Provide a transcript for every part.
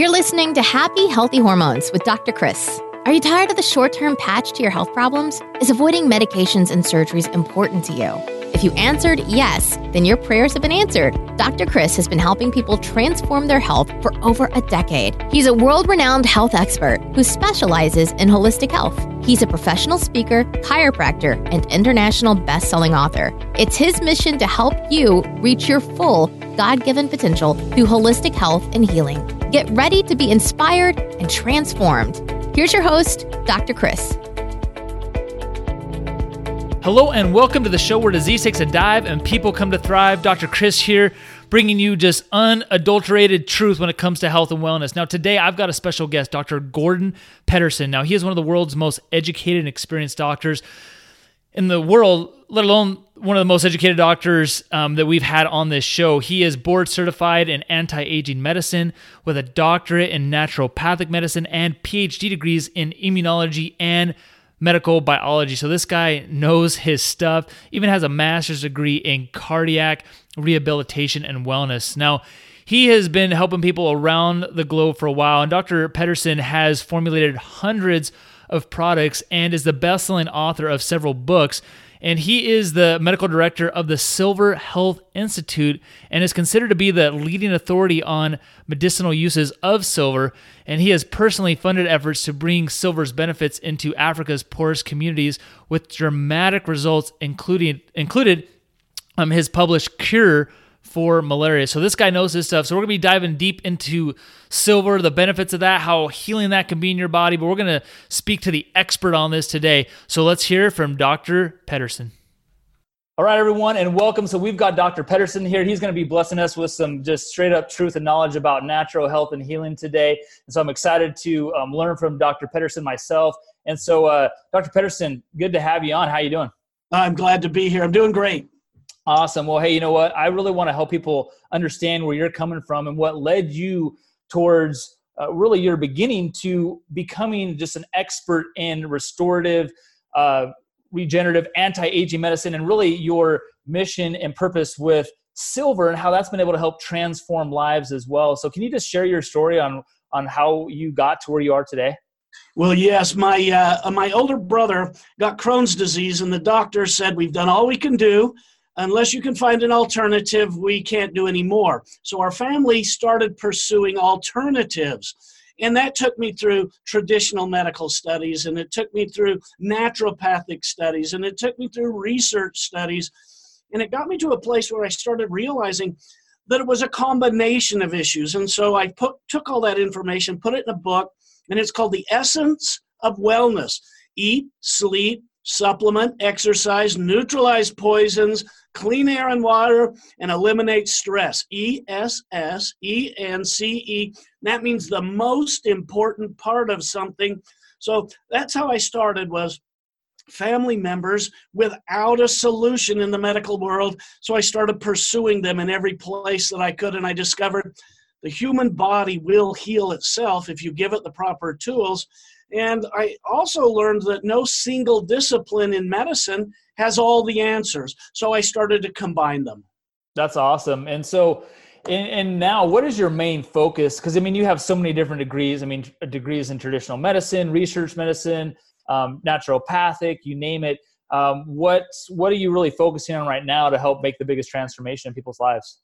You're listening to Happy Healthy Hormones with Dr. Chris. Are you tired of the short term patch to your health problems? Is avoiding medications and surgeries important to you? If you answered yes, then your prayers have been answered. Dr. Chris has been helping people transform their health for over a decade. He's a world renowned health expert who specializes in holistic health. He's a professional speaker, chiropractor, and international best selling author. It's his mission to help you reach your full God given potential through holistic health and healing. Get ready to be inspired and transformed. Here's your host, Dr. Chris. Hello and welcome to the show where disease takes a dive and people come to thrive. Dr. Chris here, bringing you just unadulterated truth when it comes to health and wellness. Now, today I've got a special guest, Dr. Gordon Pedersen. Now, he is one of the world's most educated and experienced doctors in the world, let alone one of the most educated doctors um, that we've had on this show. He is board certified in anti aging medicine with a doctorate in naturopathic medicine and PhD degrees in immunology and medical biology. So this guy knows his stuff, even has a master's degree in cardiac rehabilitation and wellness. Now, he has been helping people around the globe for a while, and Dr. Pedersen has formulated hundreds of products and is the best selling author of several books and he is the medical director of the Silver Health Institute and is considered to be the leading authority on medicinal uses of silver. And he has personally funded efforts to bring silver's benefits into Africa's poorest communities with dramatic results, including included um, his published cure for malaria. So this guy knows his stuff. So we're going to be diving deep into silver, the benefits of that, how healing that can be in your body. But we're going to speak to the expert on this today. So let's hear from Dr. Pedersen. All right, everyone, and welcome. So we've got Dr. Pedersen here. He's going to be blessing us with some just straight up truth and knowledge about natural health and healing today. And so I'm excited to um, learn from Dr. Pedersen myself. And so, uh, Dr. Pedersen, good to have you on. How you doing? I'm glad to be here. I'm doing great. Awesome. Well, hey, you know what? I really want to help people understand where you're coming from and what led you towards uh, really your beginning to becoming just an expert in restorative, uh, regenerative, anti aging medicine, and really your mission and purpose with silver and how that's been able to help transform lives as well. So, can you just share your story on on how you got to where you are today? Well, yes, my uh, my older brother got Crohn's disease, and the doctor said we've done all we can do unless you can find an alternative, we can't do any more. So our family started pursuing alternatives. And that took me through traditional medical studies, and it took me through naturopathic studies, and it took me through research studies. And it got me to a place where I started realizing that it was a combination of issues. And so I put, took all that information, put it in a book, and it's called The Essence of Wellness Eat, Sleep, Supplement, Exercise, Neutralize Poisons, clean air and water, and eliminate stress. E S S E N C E. That means the most important part of something. So that's how I started was family members without a solution in the medical world. So I started pursuing them in every place that I could, and I discovered the human body will heal itself if you give it the proper tools. And I also learned that no single discipline in medicine has all the answers. So I started to combine them. That's awesome. And so, and, and now, what is your main focus? Because I mean, you have so many different degrees. I mean, degrees in traditional medicine, research medicine, um, naturopathic, you name it. Um, what what are you really focusing on right now to help make the biggest transformation in people's lives?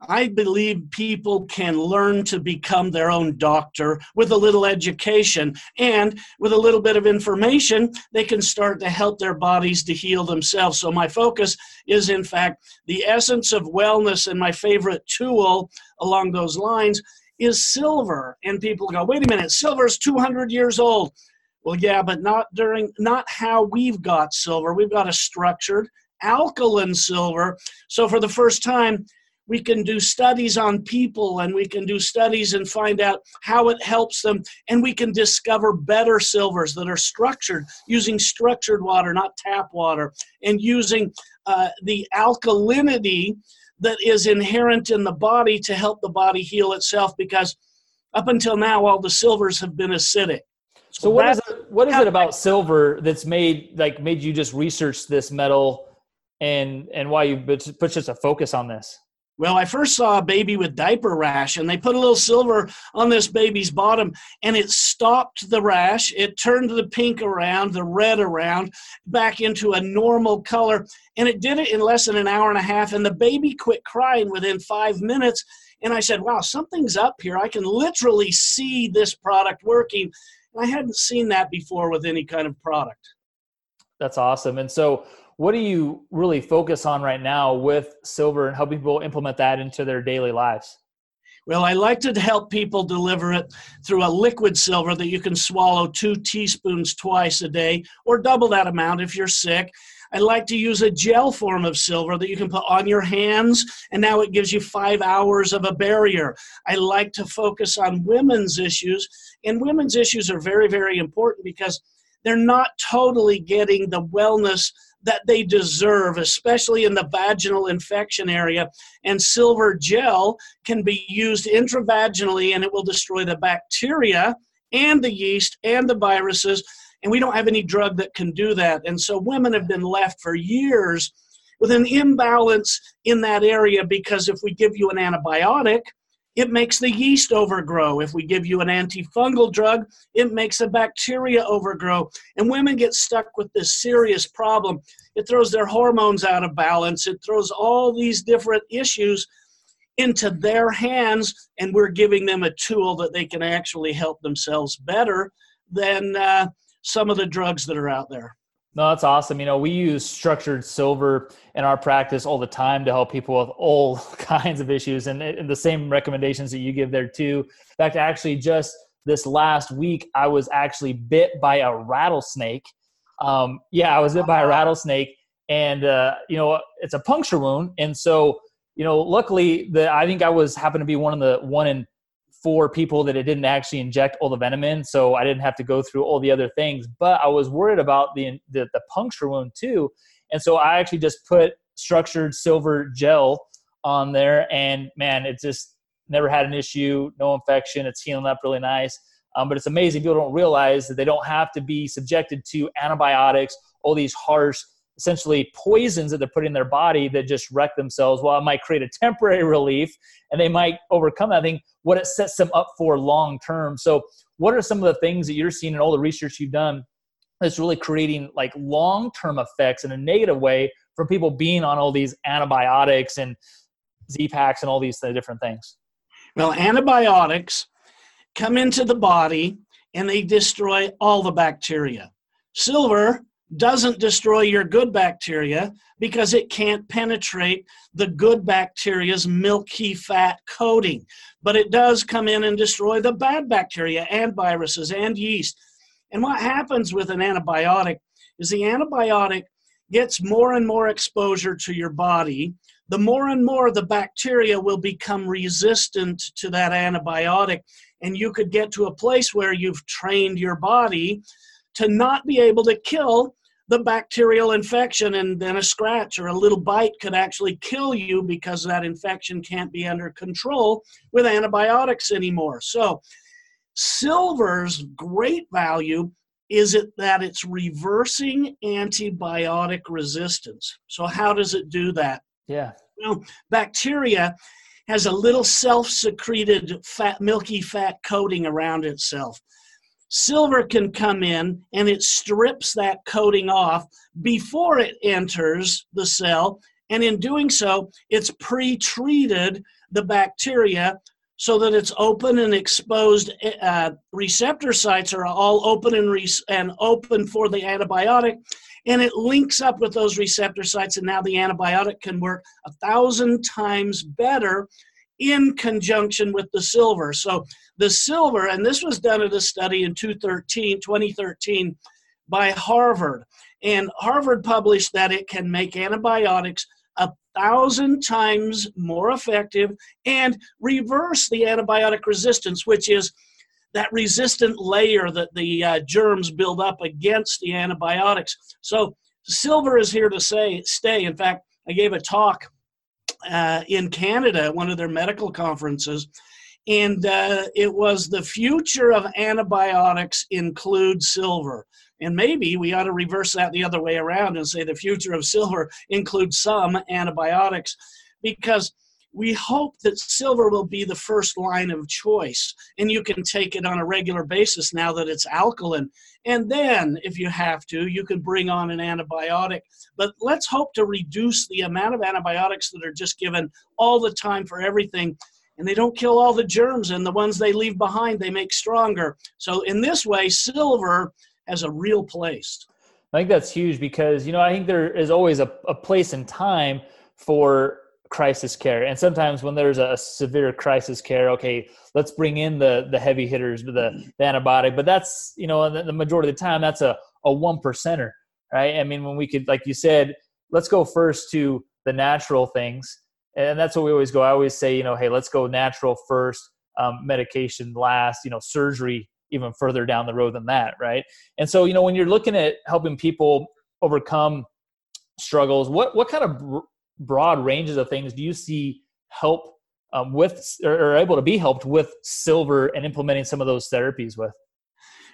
I believe people can learn to become their own doctor with a little education and with a little bit of information, they can start to help their bodies to heal themselves. So, my focus is, in fact, the essence of wellness, and my favorite tool along those lines is silver. And people go, wait a minute, silver is 200 years old. Well, yeah, but not during, not how we've got silver. We've got a structured alkaline silver. So, for the first time, we can do studies on people and we can do studies and find out how it helps them and we can discover better silvers that are structured using structured water not tap water and using uh, the alkalinity that is inherent in the body to help the body heal itself because up until now all the silvers have been acidic. So, so what is it what is it about silver that's made like made you just research this metal and and why you put such a focus on this Well, I first saw a baby with diaper rash, and they put a little silver on this baby's bottom, and it stopped the rash. It turned the pink around, the red around, back into a normal color, and it did it in less than an hour and a half. And the baby quit crying within five minutes. And I said, Wow, something's up here. I can literally see this product working. I hadn't seen that before with any kind of product. That's awesome. And so, what do you really focus on right now with silver and helping people implement that into their daily lives? Well, I like to help people deliver it through a liquid silver that you can swallow two teaspoons twice a day or double that amount if you're sick. I like to use a gel form of silver that you can put on your hands, and now it gives you five hours of a barrier. I like to focus on women's issues, and women's issues are very, very important because they're not totally getting the wellness that they deserve, especially in the vaginal infection area. And silver gel can be used intravaginally and it will destroy the bacteria and the yeast and the viruses. And we don't have any drug that can do that. And so women have been left for years with an imbalance in that area because if we give you an antibiotic, it makes the yeast overgrow. If we give you an antifungal drug, it makes the bacteria overgrow. And women get stuck with this serious problem. It throws their hormones out of balance, it throws all these different issues into their hands, and we're giving them a tool that they can actually help themselves better than uh, some of the drugs that are out there. No, that's awesome. You know, we use structured silver in our practice all the time to help people with all kinds of issues, and, and the same recommendations that you give there too. In fact, actually, just this last week, I was actually bit by a rattlesnake. Um, yeah, I was bit by a rattlesnake, and uh, you know, it's a puncture wound, and so you know, luckily, the I think I was happened to be one of the one in for people that it didn't actually inject all the venom in, so I didn't have to go through all the other things. But I was worried about the the, the puncture wound too, and so I actually just put structured silver gel on there, and man, it just never had an issue, no infection. It's healing up really nice. Um, but it's amazing people don't realize that they don't have to be subjected to antibiotics, all these harsh essentially poisons that they're putting in their body that just wreck themselves. While it might create a temporary relief and they might overcome that, I think what it sets them up for long term. So, what are some of the things that you're seeing in all the research you've done that's really creating like long term effects in a negative way from people being on all these antibiotics and Z packs and all these different things? Well, antibiotics come into the body and they destroy all the bacteria. Silver doesn't destroy your good bacteria because it can't penetrate the good bacteria's milky fat coating. But it does come in and destroy the bad bacteria and viruses and yeast. And what happens with an antibiotic is the antibiotic gets more and more exposure to your body. The more and more the bacteria will become resistant to that antibiotic. And you could get to a place where you've trained your body to not be able to kill the bacterial infection and then a scratch or a little bite could actually kill you because that infection can't be under control with antibiotics anymore. So, silver's great value is it that it's reversing antibiotic resistance. So, how does it do that? Yeah. Well, bacteria has a little self secreted fat, milky fat coating around itself. Silver can come in and it strips that coating off before it enters the cell. And in doing so, it's pre treated the bacteria so that it's open and exposed. Uh, receptor sites are all open and, re- and open for the antibiotic. And it links up with those receptor sites, and now the antibiotic can work a thousand times better in conjunction with the silver. So the silver, and this was done at a study in 2013, 2013 by Harvard. And Harvard published that it can make antibiotics a thousand times more effective and reverse the antibiotic resistance, which is that resistant layer that the uh, germs build up against the antibiotics. So silver is here to say stay. In fact, I gave a talk uh, in Canada at one of their medical conferences. And uh, it was the future of antibiotics includes silver. And maybe we ought to reverse that the other way around and say the future of silver includes some antibiotics because we hope that silver will be the first line of choice and you can take it on a regular basis now that it's alkaline and then if you have to you can bring on an antibiotic but let's hope to reduce the amount of antibiotics that are just given all the time for everything and they don't kill all the germs and the ones they leave behind they make stronger. So in this way silver has a real place. I think that's huge because you know i think there is always a, a place and time for crisis care. And sometimes when there's a severe crisis care okay let's bring in the the heavy hitters the, the antibiotic. But that's you know the, the majority of the time that's a a one percenter right? I mean when we could like you said let's go first to the natural things and that's what we always go i always say you know hey let's go natural first um, medication last you know surgery even further down the road than that right and so you know when you're looking at helping people overcome struggles what what kind of broad ranges of things do you see help um, with or, or able to be helped with silver and implementing some of those therapies with?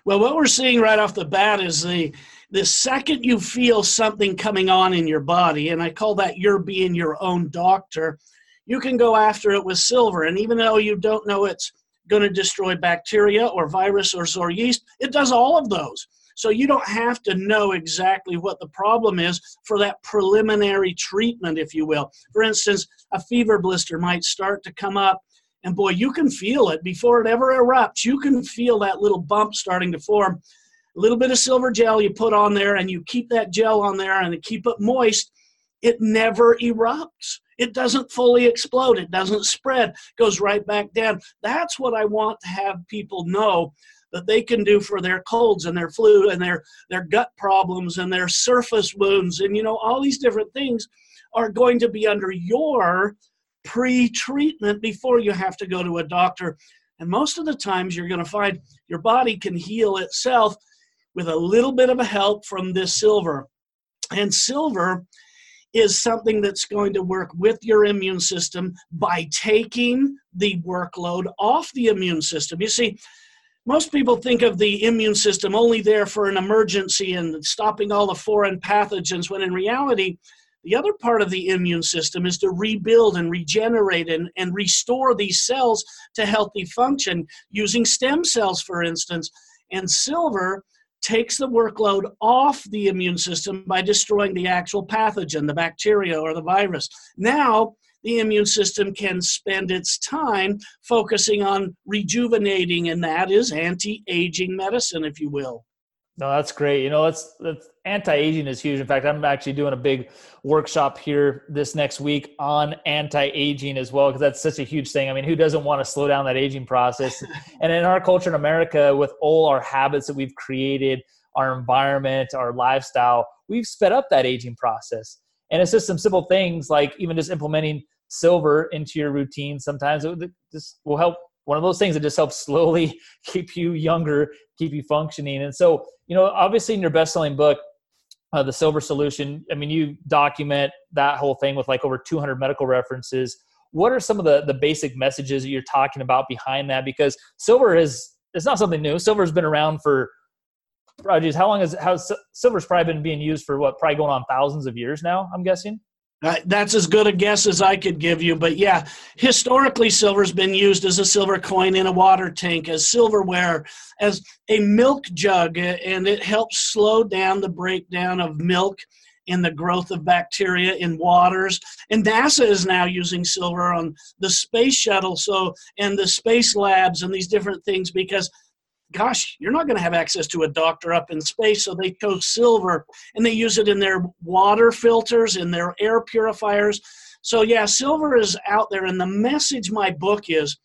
Well, what we're seeing right off the bat is the the second you feel something coming on in your body, and I call that you're being your own doctor, you can go after it with silver. And even though you don't know it's going to destroy bacteria or virus or yeast, it does all of those. So you don't have to know exactly what the problem is for that preliminary treatment, if you will. For instance, a fever blister might start to come up, and boy, you can feel it before it ever erupts. You can feel that little bump starting to form. A little bit of silver gel you put on there, and you keep that gel on there and keep it moist. It never erupts. It doesn't fully explode. It doesn't spread. Goes right back down. That's what I want to have people know that they can do for their colds and their flu and their, their gut problems and their surface wounds and you know all these different things are going to be under your pre-treatment before you have to go to a doctor and most of the times you're going to find your body can heal itself with a little bit of a help from this silver and silver is something that's going to work with your immune system by taking the workload off the immune system. You see, most people think of the immune system only there for an emergency and stopping all the foreign pathogens, when in reality, the other part of the immune system is to rebuild and regenerate and, and restore these cells to healthy function using stem cells, for instance. And silver takes the workload off the immune system by destroying the actual pathogen, the bacteria or the virus. Now, the immune system can spend its time focusing on rejuvenating, and that is anti aging medicine, if you will. No, that's great. You know, that's, that's anti-aging is huge. In fact, I'm actually doing a big workshop here this next week on anti-aging as well because that's such a huge thing. I mean, who doesn't want to slow down that aging process? and in our culture in America, with all our habits that we've created, our environment, our lifestyle, we've sped up that aging process. And it's just some simple things like even just implementing silver into your routine sometimes it just will help one of those things that just helps slowly keep you younger keep you functioning. And so you know obviously in your best-selling book uh, the silver solution i mean you document that whole thing with like over 200 medical references. What are some of the the basic messages that you're talking about behind that? Because silver is it's not something new. Silver's been around for oh, geez, how long has how silver's probably been being used for what probably going on thousands of years now i'm guessing uh, that's as good a guess as I could give you. But yeah, historically, silver's been used as a silver coin in a water tank, as silverware, as a milk jug, and it helps slow down the breakdown of milk and the growth of bacteria in waters. And NASA is now using silver on the space shuttle, so and the space labs and these different things because gosh, you're not going to have access to a doctor up in space. So they chose silver and they use it in their water filters, in their air purifiers. So, yeah, silver is out there. And the message my book is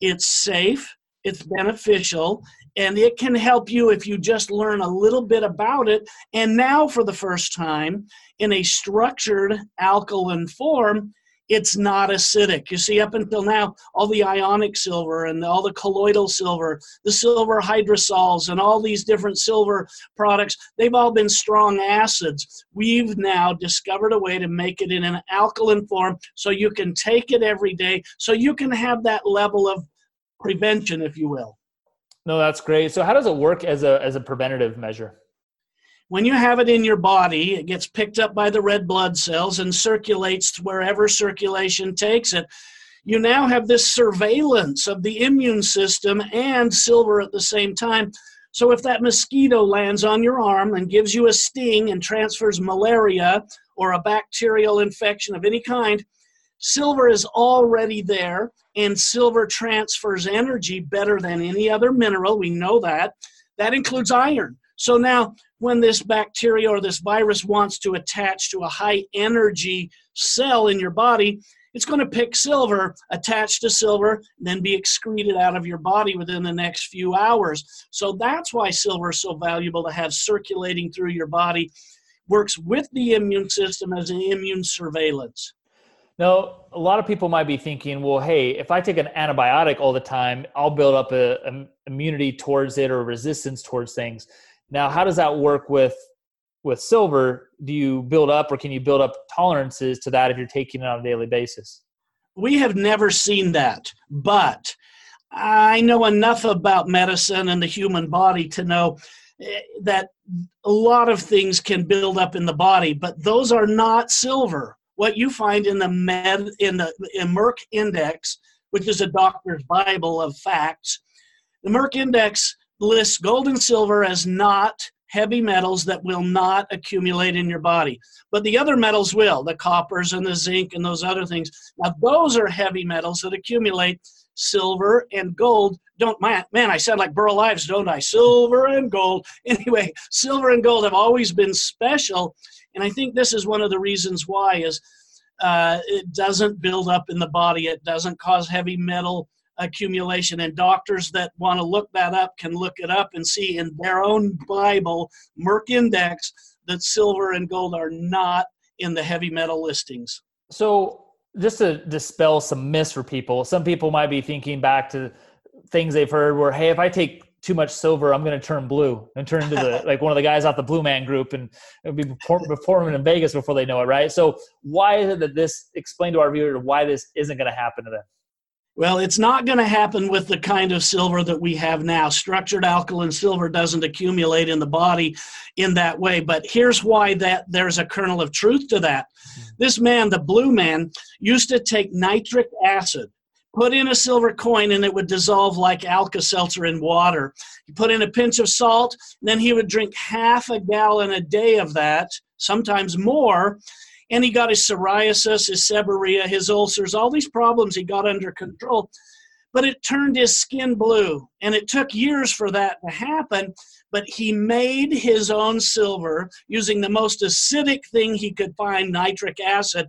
it's safe, it's beneficial, and it can help you if you just learn a little bit about it. And now, for the first time, in a structured alkaline form, it's not acidic. You see, up until now, all the ionic silver and all the colloidal silver, the silver hydrosols, and all these different silver products, they've all been strong acids. We've now discovered a way to make it in an alkaline form so you can take it every day, so you can have that level of prevention, if you will. No, that's great. So, how does it work as a as a preventative measure? When you have it in your body, it gets picked up by the red blood cells and circulates wherever circulation takes it. You now have this surveillance of the immune system and silver at the same time. So if that mosquito lands on your arm and gives you a sting and transfers malaria or a bacterial infection of any kind, silver is already there and silver transfers energy better than any other mineral. We know that. That includes iron. So now, when this bacteria or this virus wants to attach to a high energy cell in your body, it's going to pick silver, attach to silver, and then be excreted out of your body within the next few hours. So that's why silver is so valuable to have circulating through your body. Works with the immune system as an immune surveillance. Now, a lot of people might be thinking, well, hey, if I take an antibiotic all the time, I'll build up a, a immunity towards it or resistance towards things. Now, how does that work with with silver? Do you build up or can you build up tolerances to that if you're taking it on a daily basis? We have never seen that, but I know enough about medicine and the human body to know eh, that a lot of things can build up in the body, but those are not silver what you find in the med in the in Merck Index, which is a doctor's Bible of facts, the Merck Index lists gold and silver as not heavy metals that will not accumulate in your body. But the other metals will, the coppers and the zinc and those other things. Now, those are heavy metals that accumulate. Silver and gold don't, man, man, I sound like Burl Ives, don't I? Silver and gold. Anyway, silver and gold have always been special and I think this is one of the reasons why is uh, it doesn't build up in the body. It doesn't cause heavy metal accumulation. And doctors that want to look that up can look it up and see in their own Bible, Merck Index, that silver and gold are not in the heavy metal listings. So, just to dispel some myths for people, some people might be thinking back to things they've heard where, hey, if I take too much silver, I'm going to turn blue and turn into the like one of the guys off the Blue Man Group and it'll be performing in Vegas before they know it, right? So why is it that this? Explain to our viewers why this isn't going to happen to them. Well, it's not going to happen with the kind of silver that we have now. Structured alkaline silver doesn't accumulate in the body in that way. But here's why that there's a kernel of truth to that. Hmm. This man, the blue man, used to take nitric acid put in a silver coin and it would dissolve like Alka Seltzer in water. He put in a pinch of salt, and then he would drink half a gallon a day of that, sometimes more. And he got his psoriasis, his seborrhea, his ulcers, all these problems he got under control. But it turned his skin blue, and it took years for that to happen. But he made his own silver using the most acidic thing he could find, nitric acid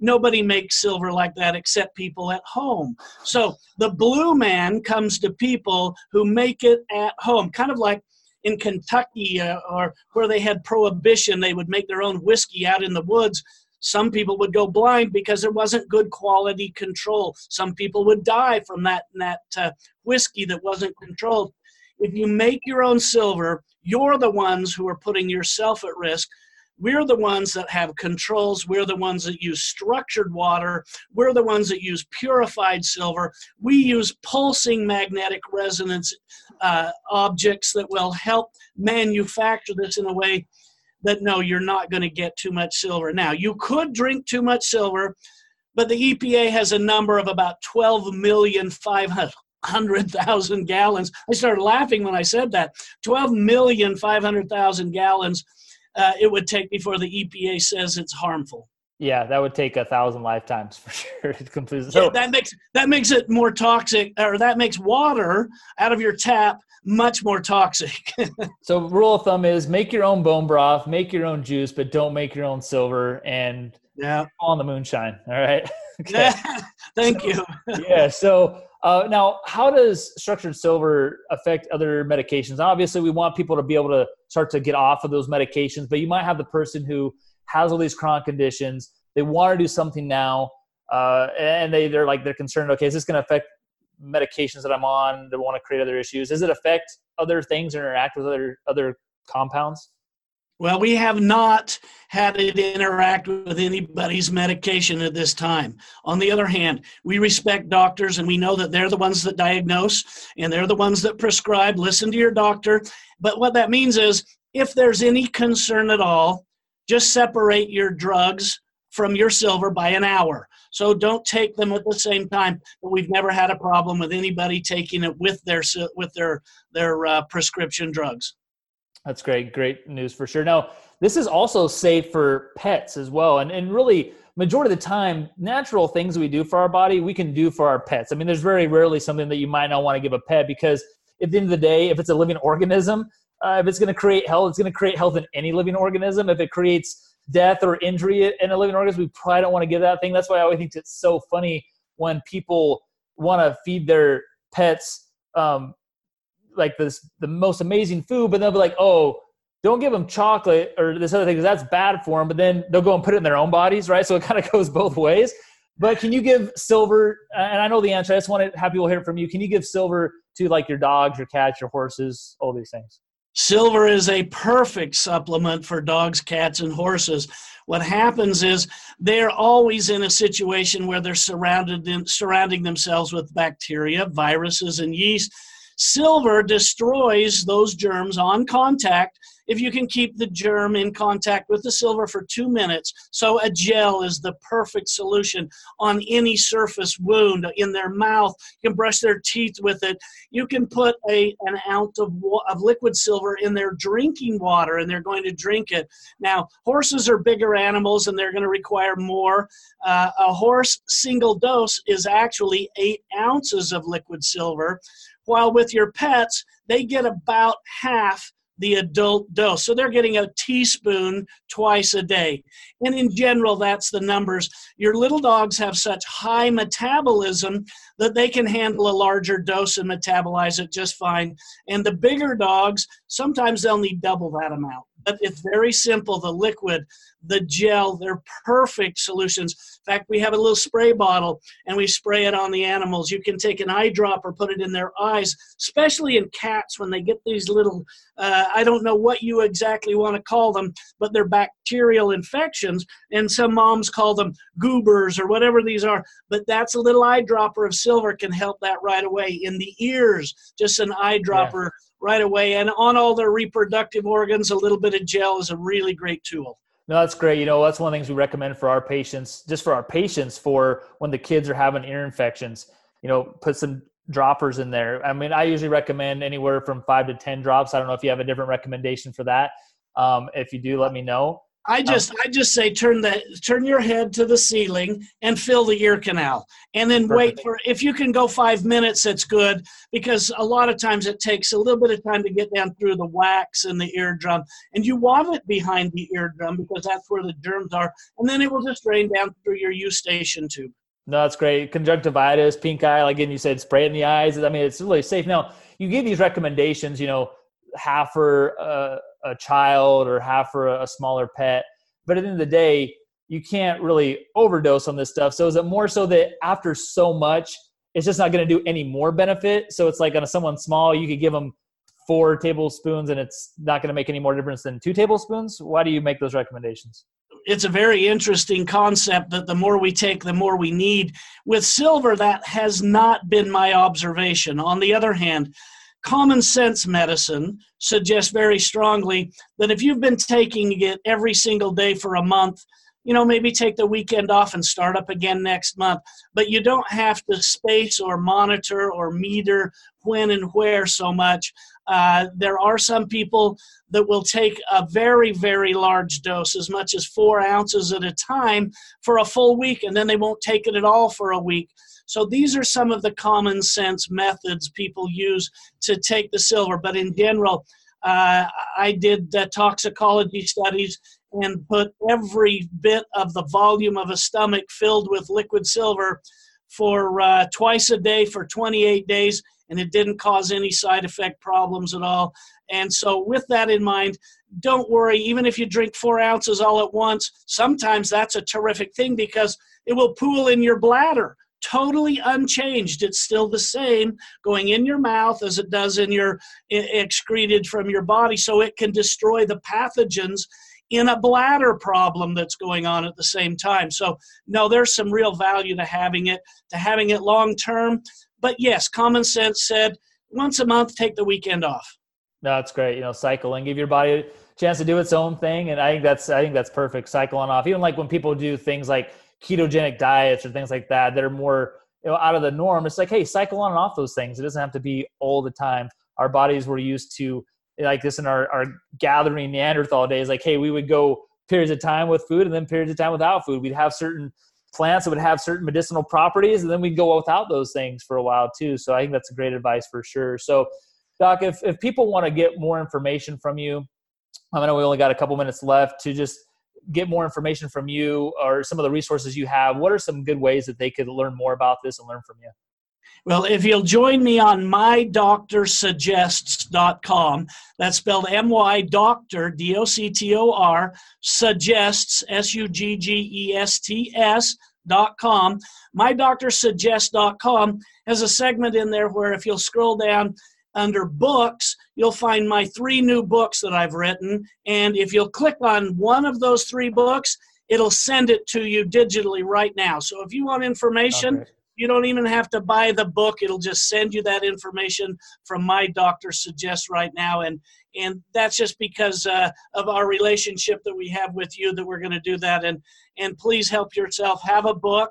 nobody makes silver like that except people at home. So the blue man comes to people who make it at home, kind of like in Kentucky uh, or where they had prohibition, they would make their own whiskey out in the woods. Some people would go blind because there wasn't good quality control. Some people would die from that, that uh, whiskey that wasn't controlled. If you make your own silver, you're the ones who are putting yourself at risk we're the ones that have controls. We're the ones that use structured water. We're the ones that use purified silver. We use pulsing magnetic resonance uh, objects that will help manufacture this in a way that no, you're not going to get too much silver. Now, you could drink too much silver, but the EPA has a number of about 12 million 500,000 gallons. I started laughing when I said that. 12 million 500,000 gallons uh, it would take before the EPA says it's harmful. Yeah, that would take a thousand lifetimes for sure to complete. So yeah, that makes that makes it more toxic, or that makes water out of your tap much more toxic. so rule of thumb is make your own bone broth, make your own juice, but don't make your own silver and yeah on the moonshine. All right. okay. Thank so, you. yeah. So uh, now, how does structured silver affect other medications? Obviously, we want people to be able to start to get off of those medications, but you might have the person who has all these chronic conditions. They want to do something now, uh, and they they're like they're concerned. Okay, is this going to affect medications that I'm on? that want to create other issues. Does it affect other things or interact with other other compounds? Well, we have not had it interact with anybody's medication at this time. On the other hand, we respect doctors and we know that they're the ones that diagnose and they're the ones that prescribe. Listen to your doctor. But what that means is if there's any concern at all, just separate your drugs from your silver by an hour. So don't take them at the same time. But we've never had a problem with anybody taking it with their with their their uh, prescription drugs. That's great, great news for sure. Now, this is also safe for pets as well, and and really majority of the time, natural things we do for our body, we can do for our pets. I mean, there's very rarely something that you might not want to give a pet because at the end of the day, if it's a living organism, uh, if it's going to create health, it's going to create health in any living organism. If it creates death or injury in a living organism, we probably don't want to give that thing. That's why I always think it's so funny when people want to feed their pets um, like this the most amazing food, but they'll be like, oh, don't give them chocolate or this other thing because that's bad for them. But then they'll go and put it in their own bodies, right? So it kind of goes both ways. But can you give silver? And I know the answer. I just want to have people hear it from you. Can you give silver to like your dogs, your cats, your horses, all these things? Silver is a perfect supplement for dogs, cats, and horses. What happens is they're always in a situation where they're surrounded in, surrounding themselves with bacteria, viruses, and yeast. Silver destroys those germs on contact if you can keep the germ in contact with the silver for two minutes. So a gel is the perfect solution on any surface wound in their mouth. You can brush their teeth with it. You can put a an ounce of, of liquid silver in their drinking water and they're going to drink it. Now, horses are bigger animals and they're going to require more. Uh, a horse single dose is actually eight ounces of liquid silver, while with your pets, they get about half the adult dose. So they're getting a teaspoon twice a day. And in general, that's the numbers. Your little dogs have such high metabolism that they can handle a larger dose and metabolize it just fine. And the bigger dogs, sometimes they'll need double that amount. But it's very simple. The liquid, the gel, they're perfect solutions. In fact, we have a little spray bottle and we spray it on the animals. You can take an eyedropper, put it in their eyes, especially in cats when they get these little, uh, I don't know what you exactly want to call them, but they're bacterial infections. And some moms call them goobers or whatever these are. But that's a little eyedropper of silver can help that right away. In the ears, just an eyedropper. Yeah right away. And on all their reproductive organs, a little bit of gel is a really great tool. No, that's great. You know, that's one of the things we recommend for our patients, just for our patients, for when the kids are having ear infections. You know, put some droppers in there. I mean, I usually recommend anywhere from five to ten drops. I don't know if you have a different recommendation for that. Um, if you do, let me know. I um, just um, I just say turn the turn your head to the ceiling and fill the ear canal, and then perfect. wait for if you can go five minutes, it's good because a lot of times it takes a little bit of time to get down through the wax and the eardrum, and you want it behind the eardrum because that's where the germs are, and then it will just drain down through your eustachian tube. No, that's great. Conjunctivitis, pink eye, like again you said, spray in the eyes. I mean, it's really safe. Now you give these recommendations, you know, half for. Uh, a child or half for a, a smaller pet. But at the end of the day, you can't really overdose on this stuff. So is it more so that after so much, it's just not going to do any more benefit? So it's like on someone small, you could give them four tablespoons and it's not going to make any more difference than two tablespoons. Why do you make those recommendations? It's a very interesting concept that the more we take, the more we need. With silver, that has not been my observation. On the other hand, common sense medicine suggests very strongly that if you've been taking it every single day for a month, you know, maybe take the weekend off and start up again next month. But you don't have to space or monitor or meter when and where so much. Uh, there are some people that will take a very, very large dose, as much as four ounces at a time, for a full week, and then they won't take it at all for a week. So these are some of the common sense methods people use to take the silver. But in general, uh, I did uh, toxicology studies and put every bit of the volume of a stomach filled with liquid silver for uh, twice a day for 28 days, and it didn't cause any side effect problems at all. And so, with that in mind, don't worry, even if you drink four ounces all at once, sometimes that's a terrific thing because it will pool in your bladder totally unchanged. It's still the same going in your mouth as it does in your excreted from your body. So it can destroy the pathogens in a bladder problem that's going on at the same time. So no, there's some real value to having it, to having it long term. But yes, common sense said once a month, take the weekend off. No, that's great. You know, cycle and give your body a chance to do its own thing. And I think that's I think that's perfect. Cycle on off. Even like when people do things like ketogenic diets or things like that that are more you know out of the norm. It's like, hey, cycle on and off those things. It doesn't have to be all the time. Our bodies were used to like this in our, our gathering Neanderthal days. Like, hey, we would go periods of time with food and then periods of time without food. We'd have certain plants that would have certain medicinal properties, and then we'd go without those things for a while too. So I think that's a great advice for sure. So, Doc, if, if people want to get more information from you, I know we only got a couple minutes left to just get more information from you or some of the resources you have. What are some good ways that they could learn more about this and learn from you? Well, if you'll join me on mydoctorsuggests.com, that's spelled M Y doctor, D O C T O R, suggests, S U G G E S T S. Dot com. Has a segment in there where if you'll scroll down under books, you'll find my three new books that I've written. And if you'll click on one of those three books, it'll send it to you digitally right now. So if you want information, okay you don't even have to buy the book it'll just send you that information from my doctor suggests right now and and that's just because uh, of our relationship that we have with you that we're going to do that and and please help yourself have a book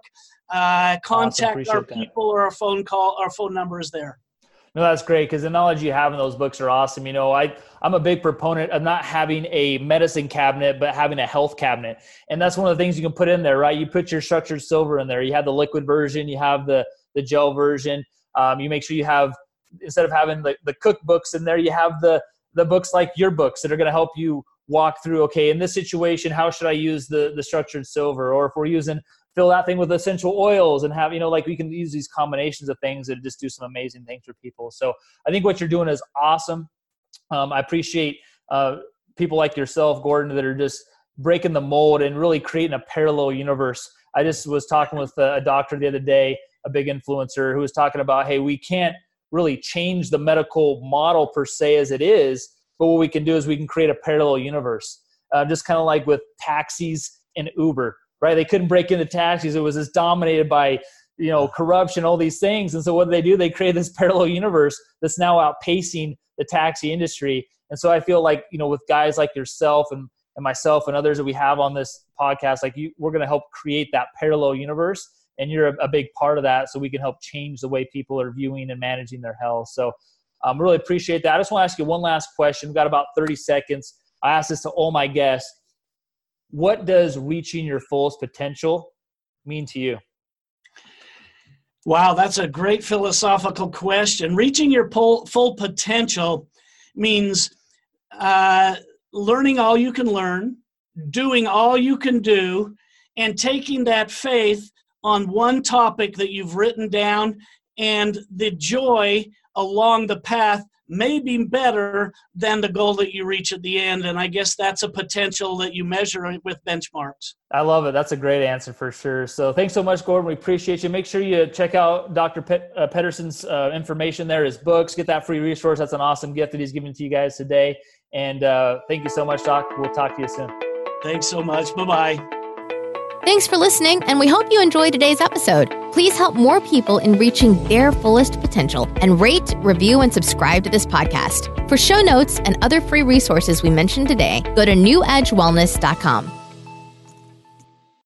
uh, contact awesome. our people that. or our phone call our phone number is there no, that's great because the knowledge you have in those books are awesome. You know, I I'm a big proponent of not having a medicine cabinet, but having a health cabinet, and that's one of the things you can put in there, right? You put your structured silver in there. You have the liquid version, you have the the gel version. Um, you make sure you have instead of having the, the cookbooks in there, you have the the books like your books that are going to help you walk through. Okay, in this situation, how should I use the the structured silver? Or if we're using fill that thing with essential oils and have you know like we can use these combinations of things that just do some amazing things for people. So i think what you're doing is awesome. Um, i appreciate uh, people like yourself gordon that are just breaking the mold and really creating a parallel universe. I just was talking with a, doctor the other day a big influencer who was talking about hey we can't really change the medical model per se as it is but what we can do is we can create a parallel universe. Uh, just kind of like with taxis and uber right? They couldn't break into taxis. It was just dominated by you know corruption, all these things. And so what do they do? They create this parallel universe that's now outpacing the taxi industry. And so I feel like you know with guys like yourself and and myself and others that we have on this podcast, like you, we're going to help create that parallel universe. And you're a, a, big part of that, so we can help change the way people are viewing and managing their health. So, I um, really appreciate that. I just want to ask you one last question. We've got about 30 seconds. I ask this to all my guests what does reaching your fullest potential mean to you? Wow, that's a great philosophical question. Reaching your full full potential means uh, learning all you can learn, doing all you can do, and taking that faith on one topic that you've written down and the joy along the path may be better than the goal that you reach at the end. And I guess that's a potential that you measure with benchmarks. I love it. That's a great answer for sure. So thanks so much, Gordon. We appreciate you. Make sure you check out Dr. Pet- uh, Pedersen's uh, information there, his books. Get that free resource. That's an awesome gift that he's giving to you guys today. And uh, thank you so much, Doc. We'll talk to you soon. Thanks so much. Bye bye. Thanks for listening, and we hope you enjoyed today's episode. Please help more people in reaching their fullest potential and rate, review, and subscribe to this podcast. For show notes and other free resources we mentioned today, go to newedgewellness.com.